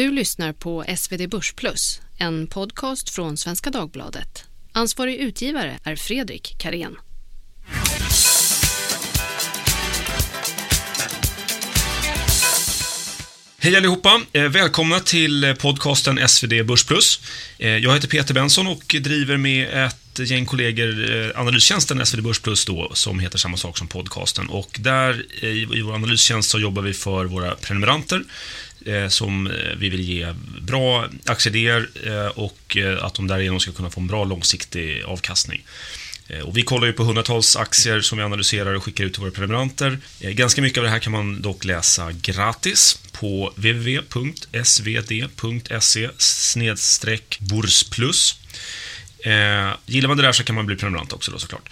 Du lyssnar på SvD Börsplus, en podcast från Svenska Dagbladet. Ansvarig utgivare är Fredrik Karén. Hej allihopa! Eh, välkomna till eh, podcasten SvD Börsplus. Plus. Eh, jag heter Peter Benson och driver med ett gäng kollegor analystjänsten SvD Börsplus då, som heter samma sak som podcasten. Och där i vår analystjänst så jobbar vi för våra prenumeranter Eh, som eh, vi vill ge bra aktieidéer eh, och att de därigenom ska kunna få en bra långsiktig avkastning. Och vi kollar ju på hundratals aktier som vi analyserar och skickar ut till våra prenumeranter. Ganska mycket av det här kan man dock läsa gratis på www.svd.se borsplus. Eh, gillar man det där så kan man bli prenumerant också då såklart.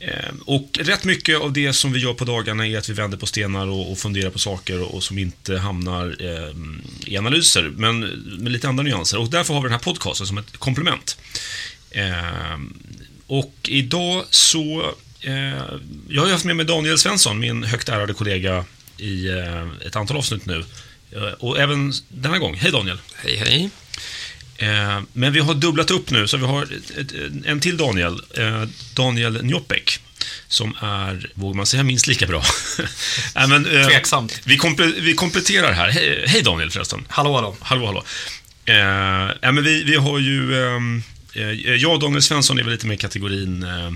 Ehm, och rätt mycket av det som vi gör på dagarna är att vi vänder på stenar och, funderar på saker och, som inte hamnar ehm, i analyser, men med lite andra nyanser. Och därför har vi den här podcasten som ett komplement. Ehm, och idag så... Eh, jag har haft med mig Daniel Svensson, min högt ärade kollega, i eh, ett antal avsnitt nu. Eh, och även denna gång. Hej Daniel! Hej, hej! Eh, men vi har dubblat upp nu, så vi har en till Daniel. Eh, Daniel Njopek. Som är, vågar man säga, minst lika bra. äh, men, eh, Tveksamt. Vi, komple vi kompletterar här. Hej, hej Daniel förresten. Hallå, hallå. Hallå, hallå. Eh, men vi, vi har ju... Ehm, Eh, jag och Daniel Svensson är väl lite mer kategorin... Eh,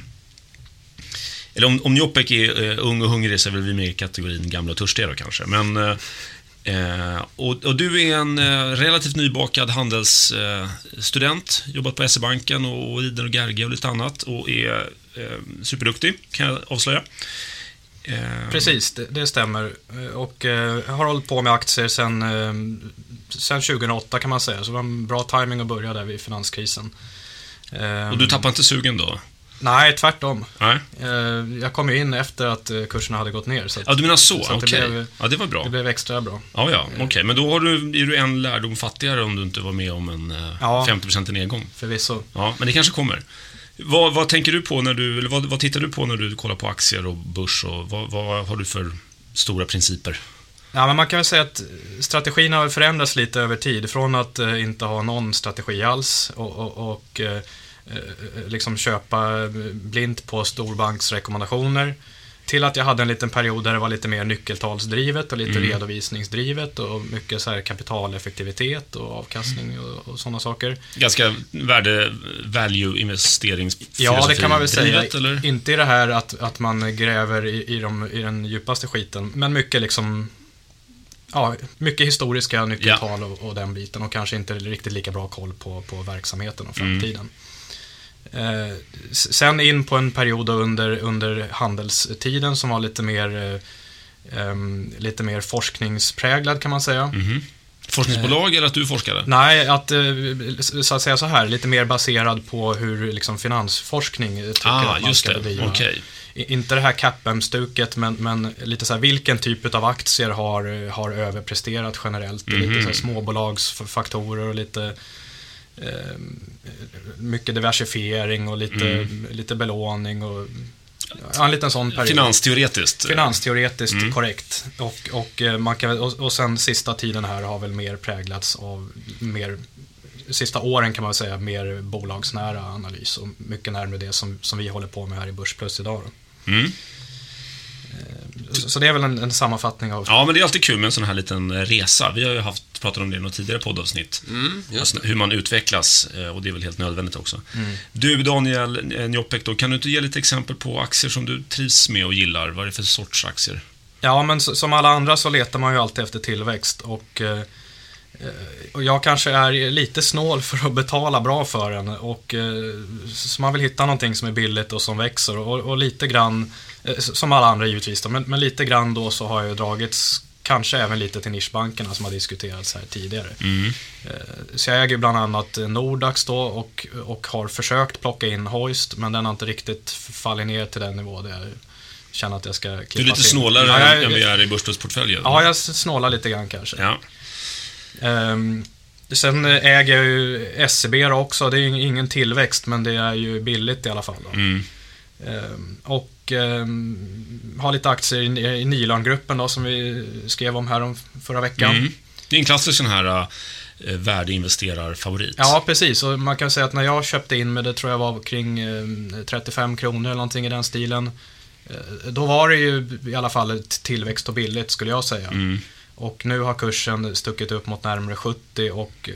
eller om, om Jopek är uh, ung och hungrig så är väl vi mer i kategorin gamla och törstiga då kanske. Men, uh, och, och, du är en uh, relativt nybakad handelsstudent, jobbat på SE-banken och, och Iden och Gerge och lite annat och är superduktig, kan jag avslöja. Precis, det, det, stämmer. Och har hållit på med aktier sedan, sedan 2008 kan man säga, så det var en bra timing att börja där vid finanskrisen. Ehm, och du tappade inte sugen då? Nej, tvärtom. Nej. Ehm, jag kom in efter att eh, kurserna hade gått ner. Så att, ja, du menar så? så Okej. Okay. Ja, det var bra. Det blev extra bra. Ja, ja. Okej. Okay. Men då har du, är du en lärdom fattigare om du inte var med om en eh, ja, 50% nedgång. förvisso. Ja, men det kanske kommer. Vad, vad, tänker du på när du, eller vad, vad tittar du på när du kollar på aktier och börs och vad, vad har du för stora principer? Ja, men man kan väl säga att strategin har förändrats lite över tid. Från att eh, inte ha någon strategi alls och, och, och eh, eh liksom köpa blint på storbanksrekommendationer till att jag hade en liten period där det var lite mer nyckeltalsdrivet och lite mm. redovisningsdrivet och mycket så här kapitaleffektivitet och avkastning och, och sådana saker. Ganska värde, value investeringsfilosofi Ja, det kan man väl säga. Eller? Inte i det här att, att man gräver i, i, de, i den djupaste skiten, men mycket liksom ja, mycket historiska nyckeltal ja. och, och, den biten och kanske inte riktigt lika bra koll på, på verksamheten och framtiden. Mm. Eh, sen in på en period under, under handelstiden som var lite mer, eh, lite mer forskningspräglad kan man säga. Mm. Forskningsbolag eh, eller att du forskade? Nej, att, så att säga så här, lite mer baserad på hur liksom, finansforskning tycker ah, att man ska bedriva. Okay inte det här CAPM-stuket, men, men lite så här, vilken typ av aktier har, har överpresterat generellt? Mm -hmm. Lite så här, småbolagsfaktorer och lite mycket diversifiering och lite, mm. lite belåning och Ja, en liten sån period. Finansteoretiskt. Finansteoretiskt, mm. korrekt. Och, och, eh, man kan, och, och sen sista tiden här har väl mer präglats av mer sista åren kan man säga mer bolagsnära analys och mycket närmare det som, som vi håller på med här i Börsplus idag. Då. Mm. Eh, så det är väl en, en, sammanfattning av... Ja, men det är alltid kul med en sån här liten eh, resa. Vi har ju haft, pratat om det i något tidigare poddavsnitt. Mm, alltså, hur man utvecklas, eh, och det är väl helt nödvändigt också. Mm. Du, Daniel Njopek, då, kan du inte ge lite exempel på aktier som du trivs med och gillar? Vad är det för sorts aktier? Ja, men som alla andra så letar man ju alltid efter tillväxt. Och och jag kanske är lite snål för att betala bra för den. Och, eh, så man vill hitta någonting som är billigt och som växer. Och, och lite grann, eh, som alla andra givetvis, då, men, men, lite grann då så har jag dragits Kanske även lite till nischbankerna som har diskuterats här tidigare. Mm. Eh, så jag äger bland annat Nordax då och, och har försökt plocka in Hoist men den har inte riktigt fallit ner till den nivå där jag känner att jag ska klippa Du är lite snålare ja, än vi är i börsplusportföljen? Ja, jag snålar lite grann kanske. Ja. Um, sen äger jag ju SEB också. Det är ingen tillväxt, men det är ju billigt i alla fall. Mm. Um, och um, har lite aktier i, Nilan-gruppen då, som vi skrev om här om förra veckan. Mm. Det är en klassisk sån här eh, värdeinvesterarfavorit. Ja, precis. Och man kan säga att när jag köpte in med det tror jag var kring eh, 35 kronor eller någonting i den stilen. Eh, då var det ju i alla fall tillväxt och billigt skulle jag säga. Mm. Och nu har kursen stuckit upp mot närmare 70 och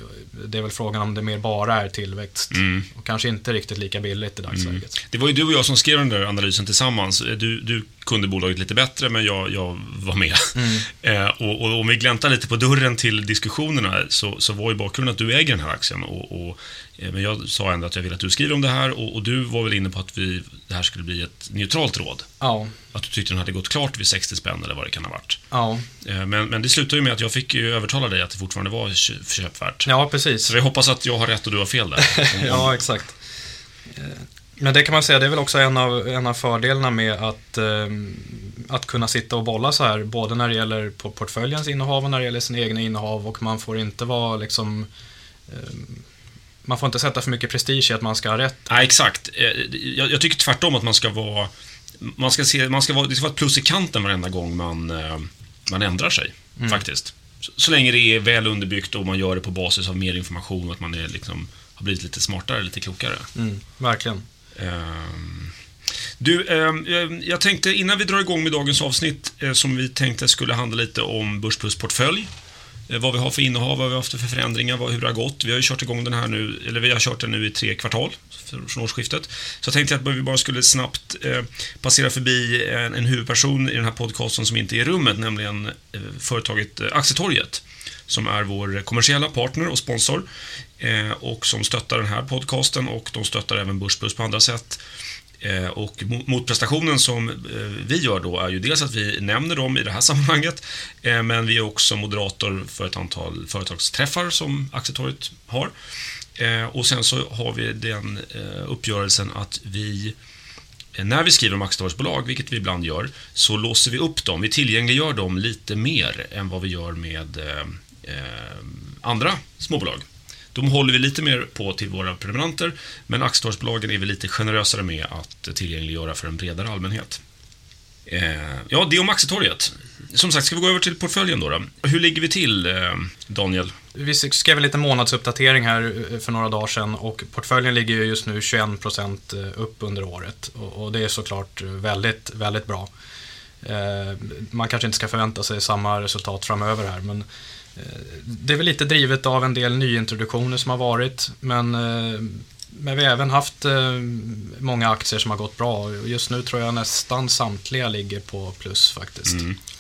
det är väl frågan om det mer bara är tillväxt. Mm. Och kanske inte riktigt lika billigt i dagsläget. Det var ju du och jag som skrev den där analysen tillsammans. Du, du kunde bolaget lite bättre, men jag, jag var med. Eh, och, och om vi gläntar lite på dörren till diskussionerna så, så var ju bakgrunden att du äger den här aktien. Och, och, eh, men jag sa ändå att jag vill att du skriver om det här och, och du var väl inne på att vi, det här skulle bli ett neutralt råd. Ja, Att du tyckte den hade gått klart vid 60 spänn eller vad det kan ha varit. ja, Eh, men, men det slutade ju med att jag fick ju övertala dig att det fortfarande var kö- köpvärt. ja precis. Så jag hoppas att jag har rätt och du har fel där. Ja, exakt. Men det kan man säga, det är väl också en av, en av fördelarna med att, eh, att kunna sitta och bolla så här, både när det gäller portföljens innehav och när det gäller sina egna innehav och man får inte vara liksom eh, man får inte sätta för mycket prestige i att man ska ha rätt. Nej, exakt. Eh, Jag, jag tycker tvärtom att man ska vara... Man ska se, man ska vara, det ska vara ett plus i kanten varenda gång man, eh, man ändrar sig, faktiskt. Så, så länge det är väl underbyggt och man gör det på basis av mer information och att man är liksom, har blivit lite smartare, lite klokare. Mm, verkligen. Ehm, du, eh, jag tänkte innan vi drar igång med dagens avsnitt eh, som vi tänkte skulle handla lite om Börsplus portfölj. Eh, Vad vi har för innehav, vad vi har haft för förändringar, vad, hur det har gått. Vi har ju kört igång den här nu, eller vi har kört den nu i tre kvartal från årsskiftet. Så jag tänkte att vi bara skulle snabbt eh, passera förbi en, en huvudperson i den här podcasten som inte är i rummet, nämligen eh, företaget eh, Aktietorget som är vår kommersiella partner och sponsor eh, och som stöttar den här podcasten och de stöttar även Börsplus på andra sätt. Eh, och motprestationen som eh, vi gör då är ju dels att vi nämner dem i det här sammanhanget, men vi är också moderator för ett antal företagsträffar som Aktietorget har. Och sen så har vi den uppgörelsen att vi när vi skriver om aktietorgsbolag, vilket vi ibland gör, så låser vi upp dem. Vi tillgängliggör dem lite mer än vad vi gör med eh, andra småbolag. De håller vi lite mer på till våra prenumeranter, men aktietorgsbolagen är vi lite generösare med att tillgängliggöra för en bredare allmänhet. Eh, ja, det om aktietorget. Som sagt, ska vi gå över till portföljen då? då? Hur ligger vi till, eh, Daniel? Vi skrev en liten månadsuppdatering här eh, för några dagar sedan och portföljen ligger just nu 21% eh, upp under året. Och det är såklart väldigt, väldigt bra. Eh, man kanske inte ska förvänta sig samma resultat framöver här, men Eh, det är väl lite drivet av en del nyintroduktioner som har varit, men, eh, men vi har även haft eh, många aktier som har gått bra. Och Just nu tror jag nästan samtliga ligger på plus faktiskt.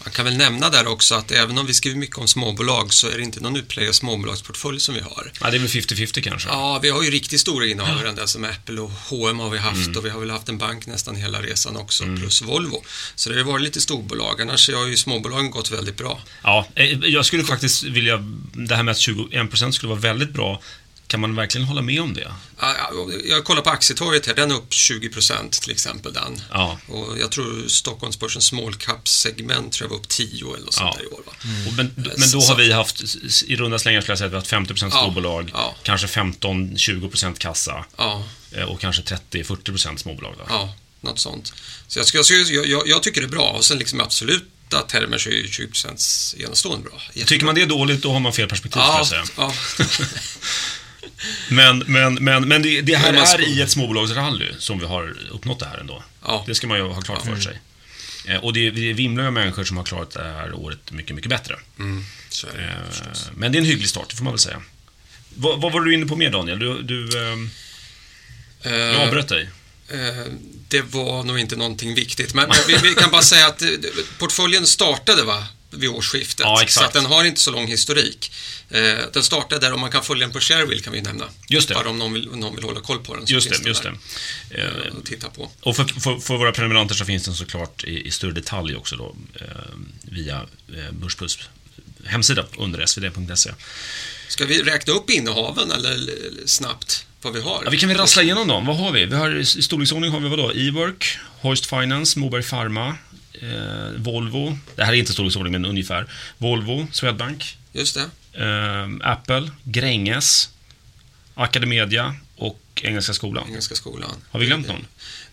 Man kan väl nämna där också att även om vi skriver mycket om småbolag så är det inte någon utpräglad småbolagsportfölj som vi har. Ja, det är väl 50-50 kanske? Ja, vi har ju riktigt stora innehav där som Apple och H&M har vi haft och vi har väl haft en bank nästan hela resan också, plus Volvo. Så det har varit lite storbolag, annars har ju småbolagen gått väldigt bra. Ja, eh, jag skulle faktiskt vilja... Det här med att 21% skulle vara väldigt bra. Kan man verkligen hålla med om det? Ja, ja, Jag kollar på aktietorget här, den är upp 20% till exempel den. Ja. Och jag tror Stockholmsbörsens small cap-segment tror jag var upp 10 eller något sånt Ja. i år. Och men, men då har vi haft, i runda slängar skulle jag säga att vi har haft 50% Ja, storbolag, ja. kanske 15-20% kassa Ja, eh, och kanske 30-40% småbolag. Då. ja, något sånt. Så jag, jag, jag, jag, tycker det är bra och sen liksom i absoluta termer så är ju 20% enastående bra. Jättebra. Tycker man det är dåligt, då har man fel perspektiv, Ja, ja, Men, men, men, men det, det här Men är i ett småbolagsrally som vi har uppnått det här ändå. Ja. Det ska man ju ha klart för sig. Eh, Och det är, det vimlar av människor som har klarat det här året mycket, mycket bättre. mm, det Eh. Men det är en hygglig start, det får man väl säga. Vad, vad var du inne på mer, Daniel? Du, du, ehm, jag Eh, avbröt dig. Det var nog inte någonting viktigt, men vi, vi kan bara säga att portföljen startade va, vid årsskiftet. Ja. Så att den har inte så lång historik. Eh, Den startade där, om man kan följa den på Shareville kan vi nämna. Just det. Bara om någon vill, någon vill hålla koll på den. så Just finns det, just den det. där, Eh, eh, Och titta på. Och för, för, för våra prenumeranter så finns den såklart i, i större detalj också då, eh, via eh, Börsplus hemsida under svd.se. Ska vi räkna upp innehaven eller eller snabbt vad vi har? Ja, vi kan väl rassla igenom dem. Vad har vi? vi har, I storleksordning har vi vadå? E-work, Hoist Finance, Moberg Pharma, eh, Volvo. Det här är inte storleksordning, men ungefär. Volvo, Swedbank, Just det. eh, Apple, Gränges, Academedia och Engelska skolan. Engelska skolan. Har vi glömt någon?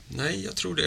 Nej, jag tror det.